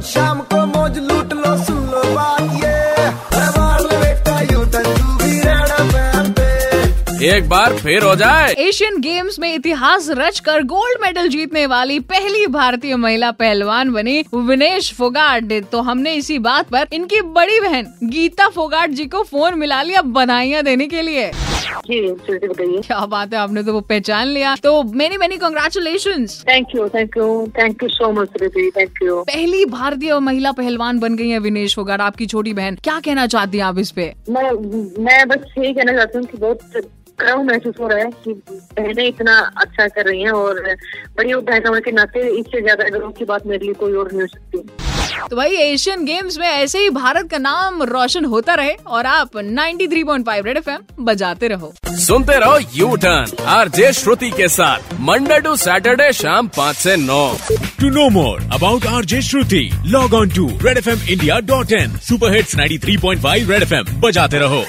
रोज शाम को मौज लूट लो सुन लो बात ये। तू एक बार फिर हो जाए। एशियन गेम्स में इतिहास रचकर गोल्ड मेडल जीतने वाली पहली भारतीय महिला पहलवान बनी विनेश फोगाट। तो हमने इसी बात पर इनकी बड़ी बहन गीता फोगाट जी को फ़ोन मिला लिया बधाइयाँ देने के लिए। जी बताइए। क्या बात है आपने तो वो पहचान लिया। तो many many congratulation thank you thank you thank you so much thank you पहली भारतीय महिला पहलवान बन गई है विनेश फोगाट आपकी छोटी बहन। क्या कहना चाहती है आप इस पे? मैं मैं बस यही कहना चाहती हूँ की बहुत गर्व महसूस हो रहा है कि बहनें इतना अच्छा कर रही हैं और बड़ी बहन होने के नाते इससे ज़्यादा गर्व की बात मेरे लिए कोई और नहीं हो सकती। तो भाई एशियन गेम्स में ऐसे ही भारत का नाम रोशन होता रहे और आप 93.5 रेड एफएम बजाते रहो। सुनते रहो U turn R J Shruti के साथ मंडे टू सैटरडे शाम पाँच से नौ। To know more about R J Shruti log on to Red F M India dot in super hits ninety three point five Red F M बजाते रहो।